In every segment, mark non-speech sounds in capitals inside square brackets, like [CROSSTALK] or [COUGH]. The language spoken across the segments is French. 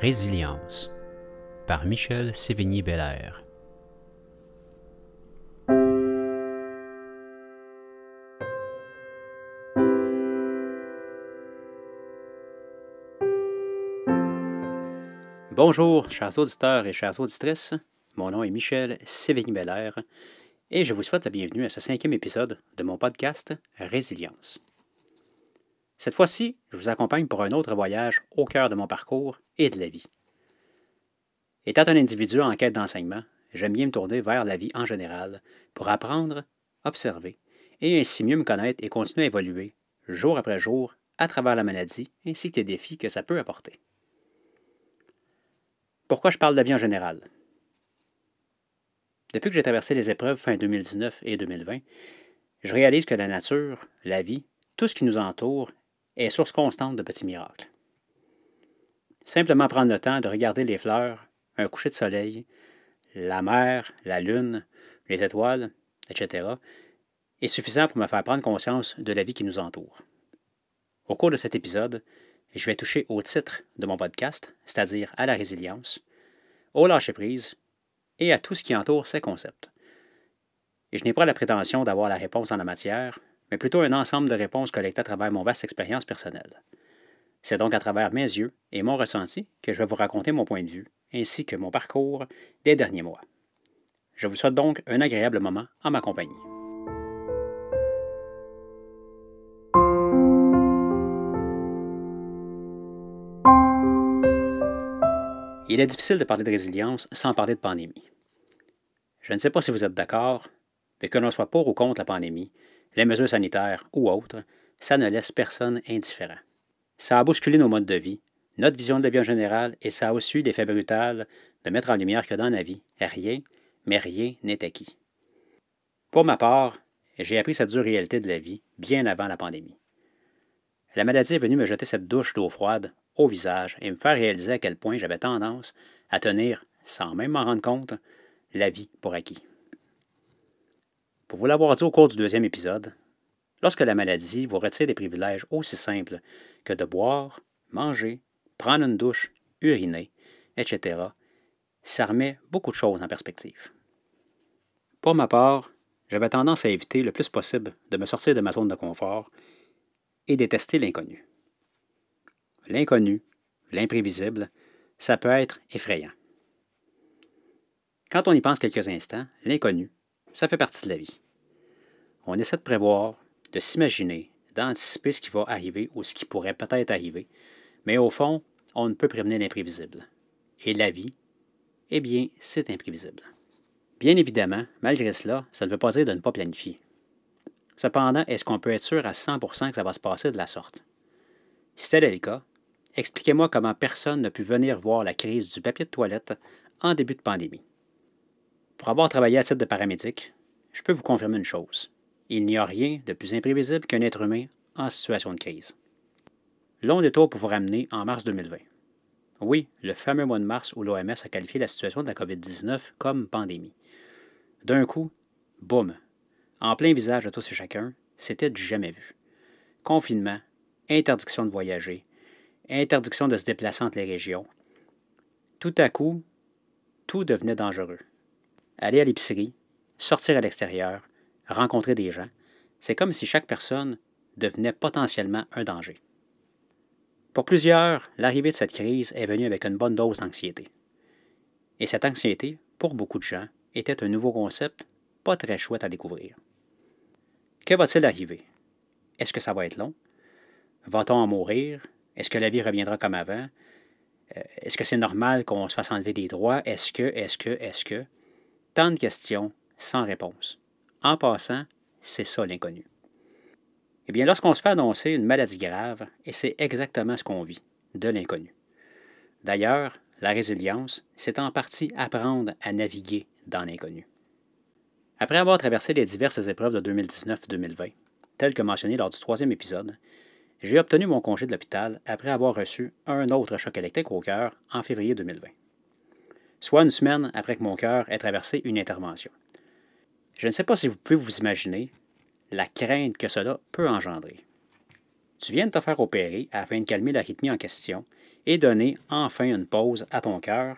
Résilience par Michel Sévigny-Bellaire. Bonjour, chers auditeurs et chères auditrices. Mon nom est Michel Sévigny-Bellaire et je vous souhaite la bienvenue à ce cinquième épisode de mon podcast Résilience. Cette fois-ci, je vous accompagne pour un autre voyage au cœur de mon parcours et de la vie. Étant un individu en quête d'enseignement, j'aime bien me tourner vers la vie en général pour apprendre, observer et ainsi mieux me connaître et continuer à évoluer jour après jour à travers la maladie ainsi que les défis que ça peut apporter. Pourquoi je parle de la vie en général? Depuis que j'ai traversé les épreuves fin 2019 et 2020, je réalise que la nature, la vie, tout ce qui nous entoure est source constante de petits miracles. Simplement prendre le temps de regarder les fleurs, un coucher de soleil, la mer, la lune, les étoiles, etc., est suffisant pour me faire prendre conscience de la vie qui nous entoure. Au cours de cet épisode, je vais toucher au titre de mon podcast, c'est-à-dire à la résilience, au lâcher-prise et à tout ce qui entoure ces concepts. Et je n'ai pas la prétention d'avoir la réponse en la matière, mais plutôt un ensemble de réponses collectées à travers mon vaste expérience personnelle. C'est donc à travers mes yeux et mon ressenti que je vais vous raconter mon point de vue, ainsi que mon parcours des derniers mois. Je vous souhaite donc un agréable moment en ma compagnie. Il est difficile de parler de résilience sans parler de pandémie. Je ne sais pas si vous êtes d'accord, mais que l'on soit pour ou contre la pandémie, les mesures sanitaires ou autres, ça ne laisse personne indifférent. Ça a bousculé nos modes de vie, notre vision de la vie en général, et ça a aussi eu l'effet brutal de mettre en lumière que dans la vie, rien, mais rien n'est acquis. Pour ma part, j'ai appris cette dure réalité de la vie bien avant la pandémie. La maladie est venue me jeter cette douche d'eau froide au visage et me faire réaliser à quel point j'avais tendance à tenir, sans même m'en rendre compte, la vie pour acquis. Pour vous l'avoir dit au cours du deuxième épisode, lorsque la maladie vous retire des privilèges aussi simples que de boire, manger, prendre une douche, uriner, etc., ça remet beaucoup de choses en perspective. Pour ma part, j'avais tendance à éviter le plus possible de me sortir de ma zone de confort et détester l'inconnu. L'inconnu, l'imprévisible, ça peut être effrayant. Quand on y pense quelques instants, l'inconnu, ça fait partie de la vie. On essaie de prévoir, de s'imaginer, d'anticiper ce qui va arriver ou ce qui pourrait peut-être arriver, mais au fond, on ne peut prévenir l'imprévisible. Et la vie, eh bien, c'est imprévisible. Bien évidemment, malgré cela, ça ne veut pas dire de ne pas planifier. Cependant, est-ce qu'on peut être sûr à 100% que ça va se passer de la sorte? Si tel est le cas, expliquez-moi comment personne n'a pu venir voir la crise du papier de toilette en début de pandémie. Pour avoir travaillé à titre de paramédic, je peux vous confirmer une chose. Il n'y a rien de plus imprévisible qu'un être humain en situation de crise. Long détour pour vous ramener en mars 2020. Oui, le fameux mois de mars où l'OMS a qualifié la situation de la COVID-19 comme pandémie. D'un coup, boum, en plein visage de tous et chacun, c'était du jamais vu. Confinement, interdiction de voyager, interdiction de se déplacer entre les régions. Tout à coup, tout devenait dangereux aller à l'épicerie, sortir à l'extérieur, rencontrer des gens, c'est comme si chaque personne devenait potentiellement un danger. Pour plusieurs, l'arrivée de cette crise est venue avec une bonne dose d'anxiété. Et cette anxiété, pour beaucoup de gens, était un nouveau concept pas très chouette à découvrir. Que va-t-il arriver? Est-ce que ça va être long? Va-t-on en mourir? Est-ce que la vie reviendra comme avant? Euh, est-ce que c'est normal qu'on se fasse enlever des droits? Est-ce que, est-ce que, est-ce que? Tant de questions sans réponse. En passant, c'est ça l'inconnu. Eh bien, lorsqu'on se fait annoncer une maladie grave, et c'est exactement ce qu'on vit, de l'inconnu. D'ailleurs, la résilience, c'est en partie apprendre à naviguer dans l'inconnu. Après avoir traversé les diverses épreuves de 2019-2020, telles que mentionnées lors du troisième épisode, j'ai obtenu mon congé de l'hôpital après avoir reçu un autre choc électrique au cœur en février 2020 soit une semaine après que mon cœur ait traversé une intervention. Je ne sais pas si vous pouvez vous imaginer la crainte que cela peut engendrer. Tu viens de te faire opérer afin de calmer l'arythmie en question et donner enfin une pause à ton cœur.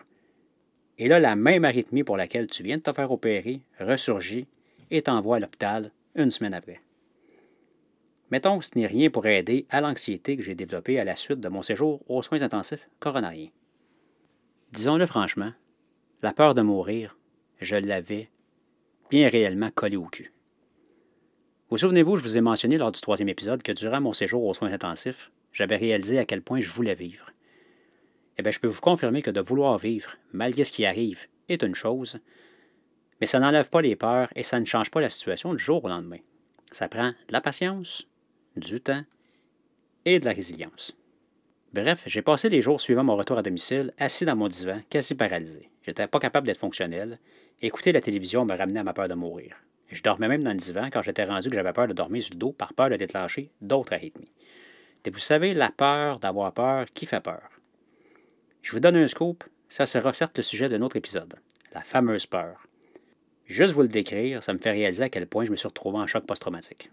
Et là, la même arythmie pour laquelle tu viens de te faire opérer ressurgit et t'envoie à l'hôpital une semaine après. Mettons que ce n'est rien pour aider à l'anxiété que j'ai développée à la suite de mon séjour aux soins intensifs coronariens. Disons-le franchement, la peur de mourir, je l'avais bien réellement collé au cul. Vous souvenez-vous, je vous ai mentionné lors du troisième épisode que durant mon séjour aux soins intensifs, j'avais réalisé à quel point je voulais vivre. Eh bien, je peux vous confirmer que de vouloir vivre, malgré ce qui arrive, est une chose, mais ça n'enlève pas les peurs et ça ne change pas la situation du jour au lendemain. Ça prend de la patience, du temps et de la résilience. Bref, j'ai passé les jours suivant mon retour à domicile, assis dans mon divan, quasi paralysé. J'étais pas capable d'être fonctionnel. Écouter la télévision me ramenait à ma peur de mourir. Je dormais même dans le divan quand j'étais rendu que j'avais peur de dormir sur le dos par peur de déclencher d'autres arythmies. Et vous savez, la peur d'avoir peur qui fait peur? Je vous donne un scoop, ça sera certes le sujet d'un autre épisode, la fameuse peur. Juste vous le décrire, ça me fait réaliser à quel point je me suis retrouvé en choc post-traumatique.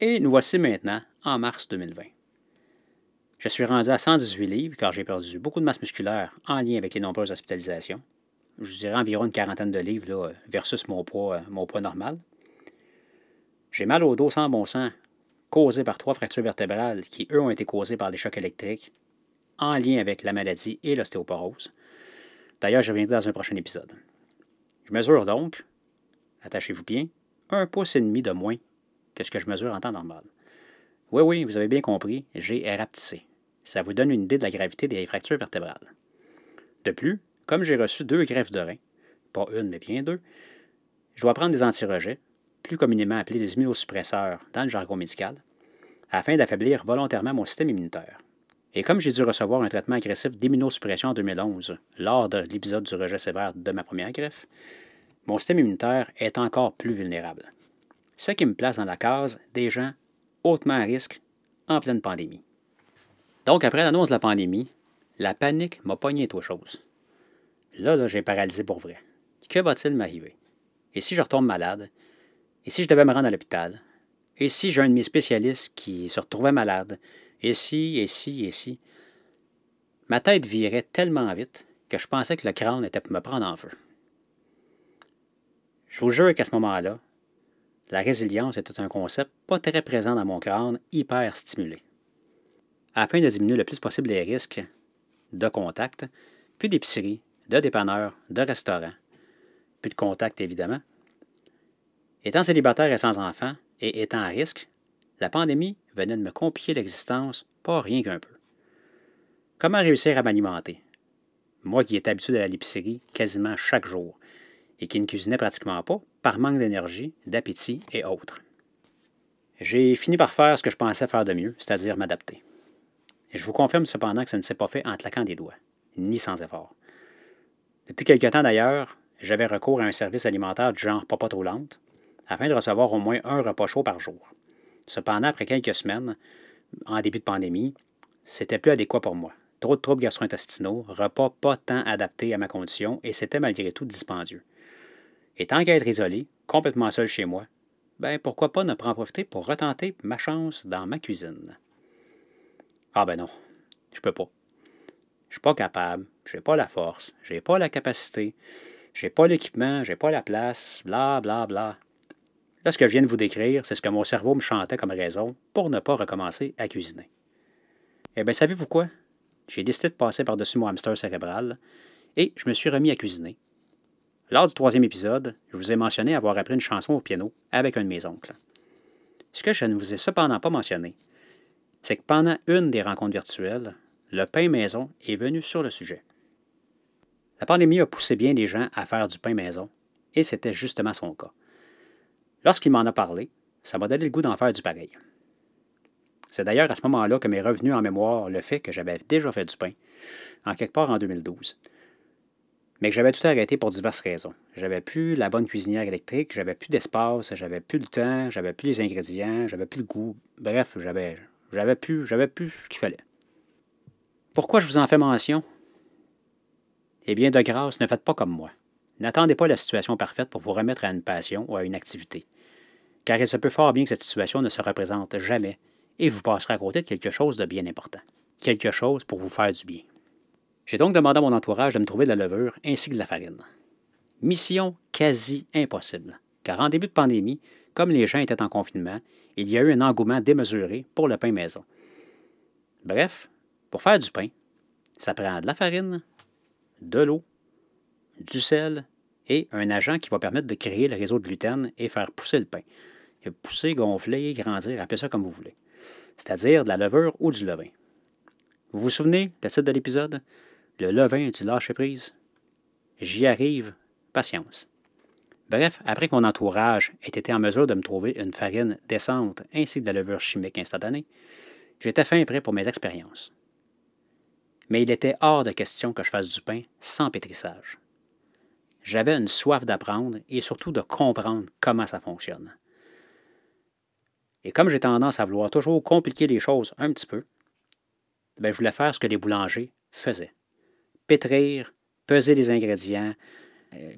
Et nous voici maintenant en mars 2020. Je suis rendu à 118 livres car j'ai perdu beaucoup de masse musculaire en lien avec les nombreuses hospitalisations. Je dirais environ une quarantaine de livres là, versus mon poids, euh, mon poids normal. J'ai mal au dos sans bon sens, causé par trois fractures vertébrales qui, eux, ont été causées par des chocs électriques en lien avec la maladie et l'ostéoporose. D'ailleurs, je reviendrai dans un prochain épisode. Je mesure donc, attachez-vous bien, un pouce et demi de moins que ce que je mesure en temps normal. Oui, oui, vous avez bien compris, j'ai rapetissé. Ça vous donne une idée de la gravité des fractures vertébrales. De plus, comme j'ai reçu deux greffes de rein, pas une mais bien deux, je dois prendre des antirejets, plus communément appelés des immunosuppresseurs dans le jargon médical, afin d'affaiblir volontairement mon système immunitaire. Et comme j'ai dû recevoir un traitement agressif d'immunosuppression en 2011, lors de l'épisode du rejet sévère de ma première greffe, mon système immunitaire est encore plus vulnérable. Ce qui me place dans la case des gens hautement à risque en pleine pandémie. Donc, après l'annonce de la pandémie, la panique m'a pogné trois choses. Là, là j'ai paralysé pour vrai. Que va-t-il m'arriver? Et si je retombe malade? Et si je devais me rendre à l'hôpital? Et si j'ai un de mes spécialistes qui se retrouvait malade? Et si, et si, et si? Ma tête virait tellement vite que je pensais que le crâne était pour me prendre en feu. Je vous jure qu'à ce moment-là, la résilience était un concept pas très présent dans mon crâne, hyper stimulé. Afin de diminuer le plus possible les risques de contact, puis d'épicerie, de dépanneurs, de restaurants. Plus de contact, évidemment. Étant célibataire et sans enfant, et étant à risque, la pandémie venait de me compliquer l'existence, pas rien qu'un peu. Comment réussir à m'alimenter? Moi qui étais habitué à l'épicerie quasiment chaque jour, et qui ne cuisinait pratiquement pas, par manque d'énergie, d'appétit et autres. J'ai fini par faire ce que je pensais faire de mieux, c'est-à-dire m'adapter. Je vous confirme cependant que ça ne s'est pas fait en claquant des doigts, ni sans effort. Depuis quelque temps d'ailleurs, j'avais recours à un service alimentaire du genre pas trop lente, afin de recevoir au moins un repas chaud par jour. Cependant, après quelques semaines, en début de pandémie, c'était plus adéquat pour moi. Trop de troubles gastro-intestinaux, repas pas tant adaptés à ma condition et c'était malgré tout dispendieux. Et tant qu'à être isolé, complètement seul chez moi, ben pourquoi pas ne pas en profiter pour retenter ma chance dans ma cuisine? Ah ben non, je peux pas. Je suis pas capable, j'ai pas la force, j'ai pas la capacité, j'ai pas l'équipement, j'ai pas la place, bla bla bla. Là, ce que je viens de vous décrire, c'est ce que mon cerveau me chantait comme raison pour ne pas recommencer à cuisiner. Eh bien, savez-vous quoi? J'ai décidé de passer par-dessus mon hamster cérébral et je me suis remis à cuisiner. Lors du troisième épisode, je vous ai mentionné avoir appris une chanson au piano avec un de mes oncles. Ce que je ne vous ai cependant pas mentionné, c'est que pendant une des rencontres virtuelles, le pain maison est venu sur le sujet. La pandémie a poussé bien des gens à faire du pain maison, et c'était justement son cas. Lorsqu'il m'en a parlé, ça m'a donné le goût d'en faire du pareil. C'est d'ailleurs à ce moment-là que m'est revenu en mémoire le fait que j'avais déjà fait du pain, en quelque part en 2012. Mais que j'avais tout arrêté pour diverses raisons. J'avais plus la bonne cuisinière électrique, j'avais plus d'espace, j'avais plus le temps, j'avais plus les ingrédients, j'avais plus le goût. Bref, j'avais, j'avais plus, j'avais plus ce qu'il fallait. Pourquoi je vous en fais mention? Eh bien, de grâce, ne faites pas comme moi. N'attendez pas la situation parfaite pour vous remettre à une passion ou à une activité, car il se peut fort bien que cette situation ne se représente jamais et vous passerez à côté de quelque chose de bien important. quelque chose pour vous faire du bien. J'ai donc demandé à mon entourage de me trouver de la levure ainsi que de la farine. Mission quasi impossible, car en début de pandémie, comme les gens étaient en confinement, il y a eu un engouement démesuré pour le pain maison. Bref, pour faire du pain, ça prend de la farine, de l'eau, du sel et un agent qui va permettre de créer le réseau de gluten et faire pousser le pain. Pousser, gonfler, grandir, appelez ça comme vous voulez. C'est-à-dire de la levure ou du levain. Vous vous souvenez, le titre de l'épisode? Le levain du lâcher-prise? J'y arrive, patience. Bref, après que mon entourage ait été en mesure de me trouver une farine décente ainsi que de la levure chimique instantanée, j'étais fin prêt pour mes expériences. Mais il était hors de question que je fasse du pain sans pétrissage. J'avais une soif d'apprendre et surtout de comprendre comment ça fonctionne. Et comme j'ai tendance à vouloir toujours compliquer les choses un petit peu, ben, je voulais faire ce que les boulangers faisaient. Pétrir, peser les ingrédients,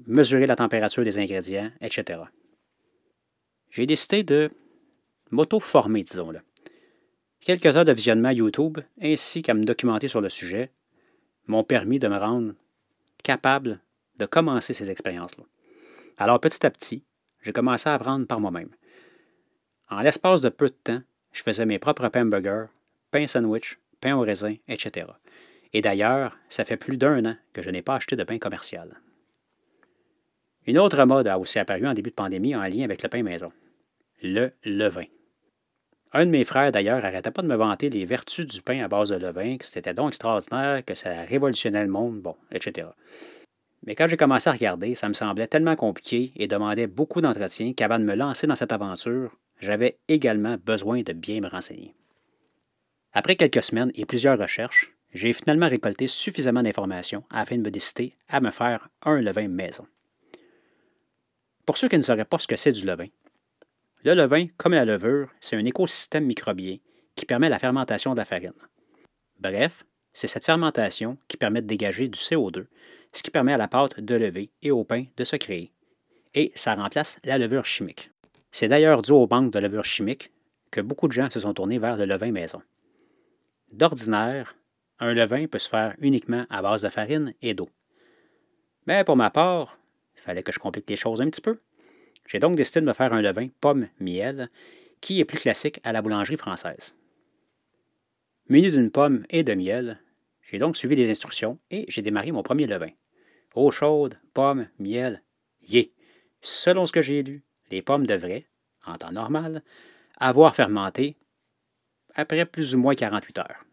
mesurer la température des ingrédients, etc. J'ai décidé de m'auto-former, disons-le. Quelques heures de visionnement YouTube ainsi qu'à me documenter sur le sujet m'ont permis de me rendre capable de commencer ces expériences-là. Alors petit à petit, j'ai commencé à apprendre par moi-même. En l'espace de peu de temps, je faisais mes propres pains burgers, pain sandwich, pain au raisin, etc. Et d'ailleurs, ça fait plus d'un an que je n'ai pas acheté de pain commercial. Une autre mode a aussi apparu en début de pandémie en lien avec le pain maison. Le levain. Un de mes frères, d'ailleurs, n'arrêtait pas de me vanter les vertus du pain à base de levain, que c'était donc extraordinaire, que ça révolutionnait le monde, bon, etc. Mais quand j'ai commencé à regarder, ça me semblait tellement compliqué et demandait beaucoup d'entretien qu'avant de me lancer dans cette aventure, j'avais également besoin de bien me renseigner. Après quelques semaines et plusieurs recherches, j'ai finalement récolté suffisamment d'informations afin de me décider à me faire un levain maison. Pour ceux qui ne sauraient pas ce que c'est du levain, le levain, comme la levure, c'est un écosystème microbien qui permet la fermentation de la farine. Bref, c'est cette fermentation qui permet de dégager du CO2, ce qui permet à la pâte de lever et au pain de se créer. Et ça remplace la levure chimique. C'est d'ailleurs dû aux banques de levure chimique que beaucoup de gens se sont tournés vers le levain maison. D'ordinaire, un levain peut se faire uniquement à base de farine et d'eau. Mais pour ma part, il fallait que je complique les choses un petit peu. J'ai donc décidé de me faire un levain pomme-miel qui est plus classique à la boulangerie française. Muni d'une pomme et de miel, j'ai donc suivi les instructions et j'ai démarré mon premier levain. Eau chaude, pomme, miel, yé. Selon ce que j'ai lu, les pommes devraient, en temps normal, avoir fermenté après plus ou moins 48 heures.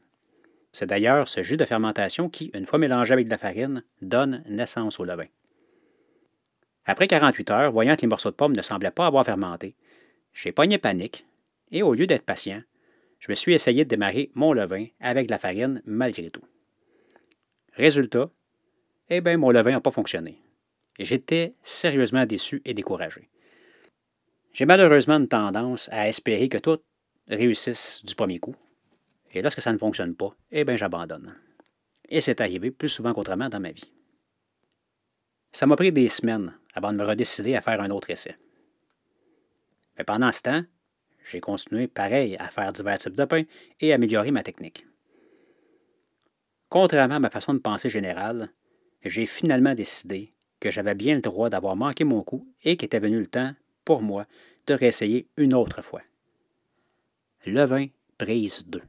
C'est d'ailleurs ce jus de fermentation qui, une fois mélangé avec de la farine, donne naissance au levain. Après 48 heures, voyant que les morceaux de pommes ne semblaient pas avoir fermenté, j'ai pogné panique et, au lieu d'être patient, je me suis essayé de démarrer mon levain avec de la farine malgré tout. Résultat, eh bien, mon levain n'a pas fonctionné. J'étais sérieusement déçu et découragé. J'ai malheureusement une tendance à espérer que tout réussisse du premier coup. Et lorsque ça ne fonctionne pas, eh bien, j'abandonne. Et c'est arrivé plus souvent qu'autrement dans ma vie. Ça m'a pris des semaines avant de me redécider à faire un autre essai. Mais pendant ce temps, j'ai continué pareil à faire divers types de pain et améliorer ma technique. Contrairement à ma façon de penser générale, j'ai finalement décidé que j'avais bien le droit d'avoir manqué mon coup et qu'était venu le temps, pour moi, de réessayer une autre fois. Le vin prise 2.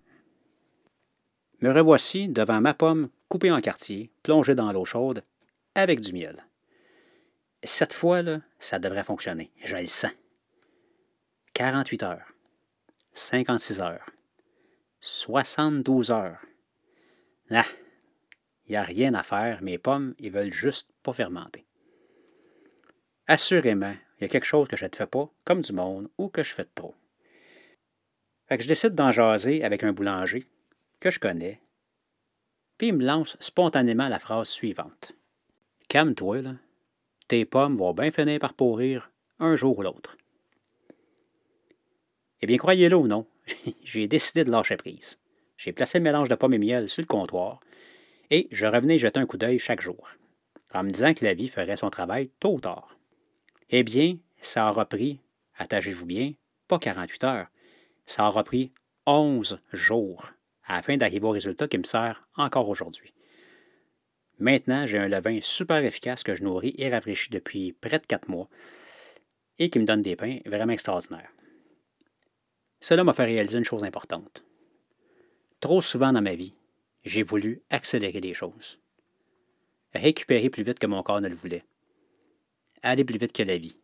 Me revoici devant ma pomme coupée en quartiers, plongée dans l'eau chaude, avec du miel. Cette fois, là, ça devrait fonctionner. Je le sens. 48 heures. 56 heures. 72 heures. Ah, il n'y a rien à faire. Mes pommes, ils veulent juste pas fermenter. Assurément, il y a quelque chose que je ne fais pas comme du monde ou que je fais trop. Fait que je décide d'en jaser avec un boulanger que je connais, puis il me lance spontanément la phrase suivante. Calme-toi, là. Tes pommes vont bien finir par pourrir un jour ou l'autre. Eh bien, croyez-le ou non, [LAUGHS] j'ai décidé de lâcher prise. J'ai placé le mélange de pommes et miel sur le comptoir et je revenais jeter un coup d'œil chaque jour, en me disant que la vie ferait son travail tôt ou tard. Eh bien, ça aura pris, attachez-vous bien, pas 48 heures, ça aura pris 11 jours afin d'arriver au résultat qui me sert encore aujourd'hui. Maintenant, j'ai un levain super efficace que je nourris et rafraîchis depuis près de quatre mois et qui me donne des pains vraiment extraordinaires. Cela m'a fait réaliser une chose importante. Trop souvent dans ma vie, j'ai voulu accélérer les choses. Récupérer plus vite que mon corps ne le voulait. Aller plus vite que la vie.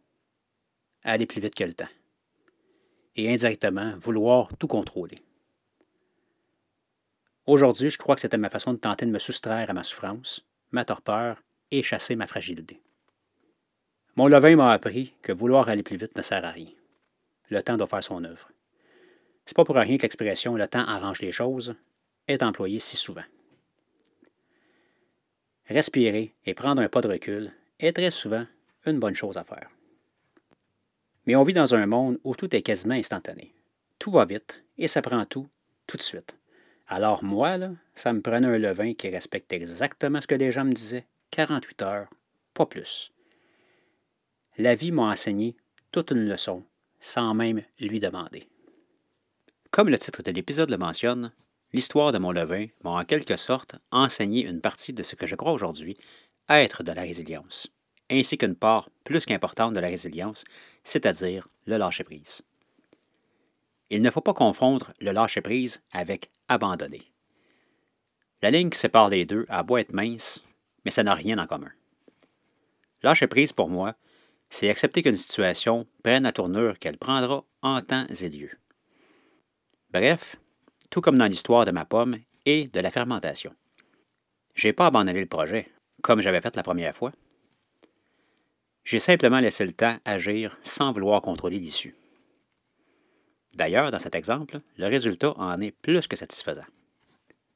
Aller plus vite que le temps. Et indirectement, vouloir tout contrôler. Aujourd'hui, je crois que c'était ma façon de tenter de me soustraire à ma souffrance, ma torpeur et chasser ma fragilité. Mon levain m'a appris que vouloir aller plus vite ne sert à rien. Le temps doit faire son œuvre. C'est pas pour rien que l'expression le temps arrange les choses est employée si souvent. Respirer et prendre un pas de recul est très souvent une bonne chose à faire. Mais on vit dans un monde où tout est quasiment instantané. Tout va vite et ça prend tout tout de suite. Alors moi, là, ça me prenait un levain qui respectait exactement ce que les gens me disaient, 48 heures, pas plus. La vie m'a enseigné toute une leçon, sans même lui demander. Comme le titre de l'épisode le mentionne, l'histoire de mon levain m'a en quelque sorte enseigné une partie de ce que je crois aujourd'hui être de la résilience, ainsi qu'une part plus qu'importante de la résilience, c'est-à-dire le lâcher-prise. Il ne faut pas confondre le lâcher-prise avec abandonner. La ligne qui sépare les deux a beau être mince, mais ça n'a rien en commun. Lâcher-prise pour moi, c'est accepter qu'une situation prenne la tournure qu'elle prendra en temps et lieu. Bref, tout comme dans l'histoire de ma pomme et de la fermentation. J'ai pas abandonné le projet, comme j'avais fait la première fois. J'ai simplement laissé le temps agir sans vouloir contrôler l'issue. D'ailleurs, dans cet exemple, le résultat en est plus que satisfaisant.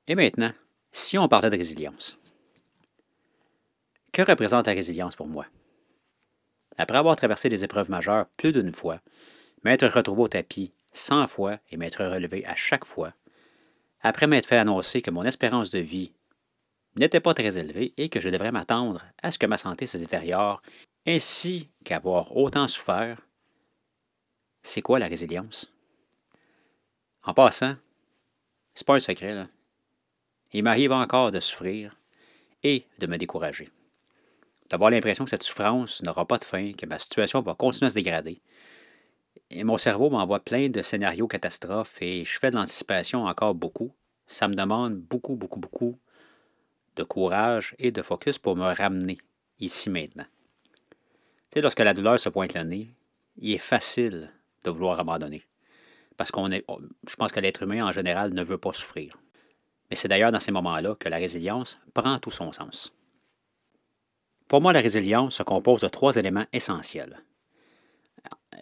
Et maintenant, si on parlait de résilience. Que représente la résilience pour moi? Après avoir traversé des épreuves majeures plus d'une fois, m'être retrouvé au tapis cent fois et m'être relevé à chaque fois, après m'être fait annoncer que mon espérance de vie n'était pas très élevée et que je devrais m'attendre à ce que ma santé se détériore, ainsi qu'avoir autant souffert, c'est quoi la résilience? En passant, c'est pas un secret. Il m'arrive encore de souffrir et de me décourager. D'avoir l'impression que cette souffrance n'aura pas de fin, que ma situation va continuer à se dégrader. Et mon cerveau m'envoie plein de scénarios catastrophes et je fais de l'anticipation encore beaucoup. Ça me demande beaucoup, beaucoup, beaucoup de courage et de focus pour me ramener ici maintenant. Tu sais, lorsque la douleur se pointe le nez, il est facile de vouloir abandonner parce qu'on je pense que l'être humain en général ne veut pas souffrir. Mais c'est d'ailleurs dans ces moments-là que la résilience prend tout son sens. Pour moi, la résilience se compose de trois éléments essentiels.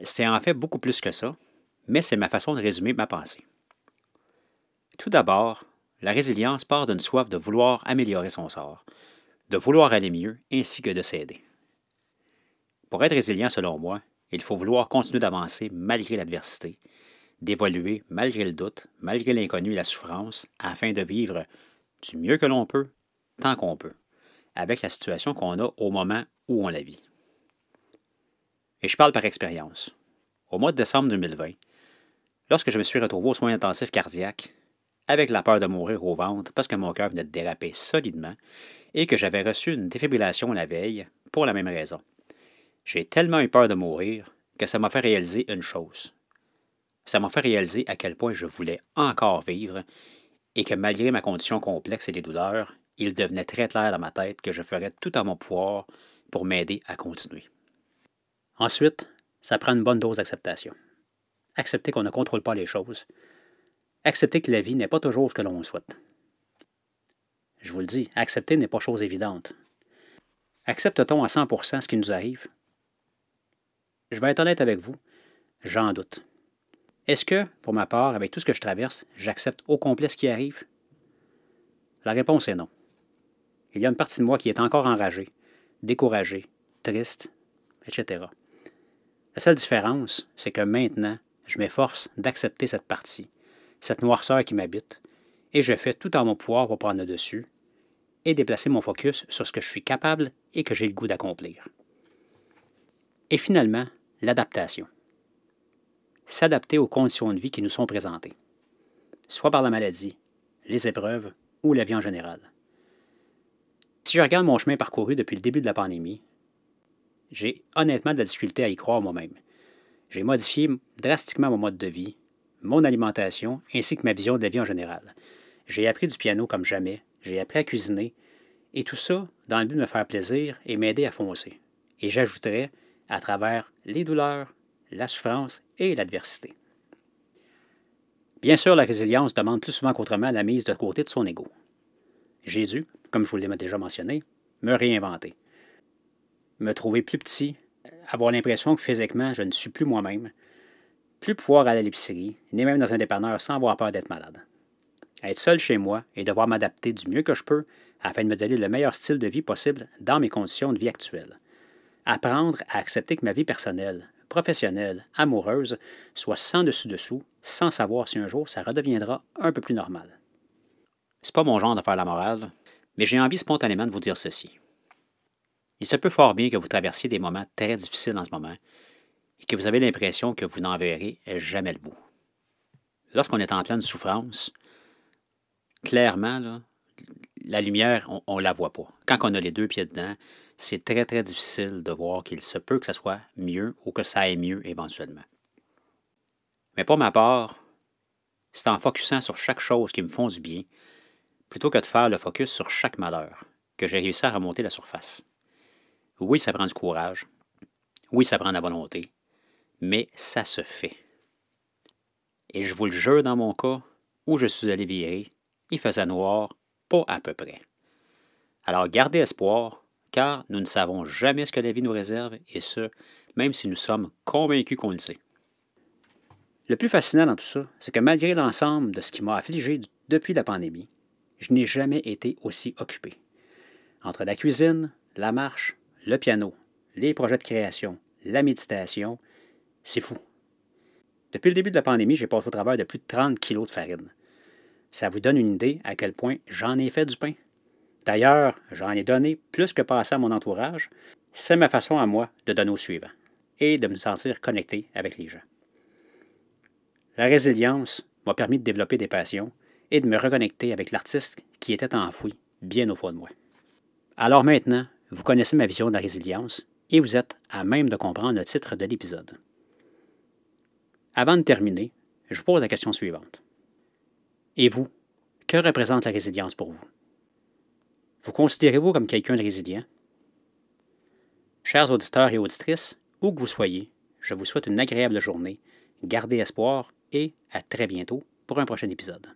C'est en fait beaucoup plus que ça, mais c'est ma façon de résumer ma pensée. Tout d'abord, la résilience part d'une soif de vouloir améliorer son sort, de vouloir aller mieux, ainsi que de s'aider. Pour être résilient, selon moi, il faut vouloir continuer d'avancer malgré l'adversité, d'évoluer malgré le doute, malgré l'inconnu et la souffrance, afin de vivre du mieux que l'on peut, tant qu'on peut, avec la situation qu'on a au moment où on la vit. Et je parle par expérience. Au mois de décembre 2020, lorsque je me suis retrouvé aux soins intensifs cardiaques, avec la peur de mourir au ventre parce que mon cœur venait de déraper solidement et que j'avais reçu une défibrillation la veille pour la même raison. J'ai tellement eu peur de mourir que ça m'a fait réaliser une chose ça m'a fait réaliser à quel point je voulais encore vivre et que malgré ma condition complexe et les douleurs, il devenait très clair dans ma tête que je ferais tout à mon pouvoir pour m'aider à continuer. Ensuite, ça prend une bonne dose d'acceptation. Accepter qu'on ne contrôle pas les choses. Accepter que la vie n'est pas toujours ce que l'on souhaite. Je vous le dis, accepter n'est pas chose évidente. Accepte-t-on à 100% ce qui nous arrive? Je vais être honnête avec vous, j'en doute. Est-ce que, pour ma part, avec tout ce que je traverse, j'accepte au complet ce qui arrive? La réponse est non. Il y a une partie de moi qui est encore enragée, découragée, triste, etc. La seule différence, c'est que maintenant, je m'efforce d'accepter cette partie, cette noirceur qui m'habite, et je fais tout en mon pouvoir pour prendre le dessus et déplacer mon focus sur ce que je suis capable et que j'ai le goût d'accomplir. Et finalement, l'adaptation s'adapter aux conditions de vie qui nous sont présentées, soit par la maladie, les épreuves ou la vie en général. Si je regarde mon chemin parcouru depuis le début de la pandémie, j'ai honnêtement de la difficulté à y croire moi-même. J'ai modifié drastiquement mon mode de vie, mon alimentation ainsi que ma vision de la vie en général. J'ai appris du piano comme jamais, j'ai appris à cuisiner, et tout ça dans le but de me faire plaisir et m'aider à foncer. Et j'ajouterais à travers les douleurs, la souffrance et l'adversité. Bien sûr, la résilience demande plus souvent qu'autrement la mise de côté de son ego. J'ai dû, comme je vous l'ai déjà mentionné, me réinventer. Me trouver plus petit, avoir l'impression que physiquement je ne suis plus moi-même, plus pouvoir aller à l'épicerie, ni même dans un dépanneur sans avoir peur d'être malade. Être seul chez moi et devoir m'adapter du mieux que je peux afin de me donner le meilleur style de vie possible dans mes conditions de vie actuelles. Apprendre à accepter que ma vie personnelle, professionnelle, amoureuse soit sans dessus-dessous, sans savoir si un jour ça redeviendra un peu plus normal. C'est pas mon genre de faire la morale, mais j'ai envie spontanément de vous dire ceci. Il se peut fort bien que vous traversiez des moments très difficiles en ce moment et que vous avez l'impression que vous n'en verrez jamais le bout. Lorsqu'on est en pleine souffrance, clairement, la lumière, on ne la voit pas. Quand on a les deux pieds dedans, c'est très, très difficile de voir qu'il se peut que ça soit mieux ou que ça aille mieux éventuellement. Mais pour ma part, c'est en focusant sur chaque chose qui me font du bien, plutôt que de faire le focus sur chaque malheur, que j'ai réussi à remonter la surface. Oui, ça prend du courage. Oui, ça prend de la volonté. Mais ça se fait. Et je vous le jure, dans mon cas, où je suis allé virer, il faisait noir, pas à peu près. Alors gardez espoir, car nous ne savons jamais ce que la vie nous réserve, et ce, même si nous sommes convaincus qu'on le sait. Le plus fascinant dans tout ça, c'est que malgré l'ensemble de ce qui m'a affligé depuis la pandémie, je n'ai jamais été aussi occupé. Entre la cuisine, la marche, le piano, les projets de création, la méditation, c'est fou. Depuis le début de la pandémie, j'ai passé au travail de plus de 30 kilos de farine. Ça vous donne une idée à quel point j'en ai fait du pain. D'ailleurs, j'en ai donné plus que passé à mon entourage. C'est ma façon à moi de donner au suivant et de me sentir connecté avec les gens. La résilience m'a permis de développer des passions et de me reconnecter avec l'artiste qui était enfoui bien au fond de moi. Alors maintenant, vous connaissez ma vision de la résilience et vous êtes à même de comprendre le titre de l'épisode. Avant de terminer, je vous pose la question suivante. Et vous, que représente la résilience pour vous? Vous considérez-vous comme quelqu'un de résilient? Chers auditeurs et auditrices, où que vous soyez, je vous souhaite une agréable journée, gardez espoir et à très bientôt pour un prochain épisode.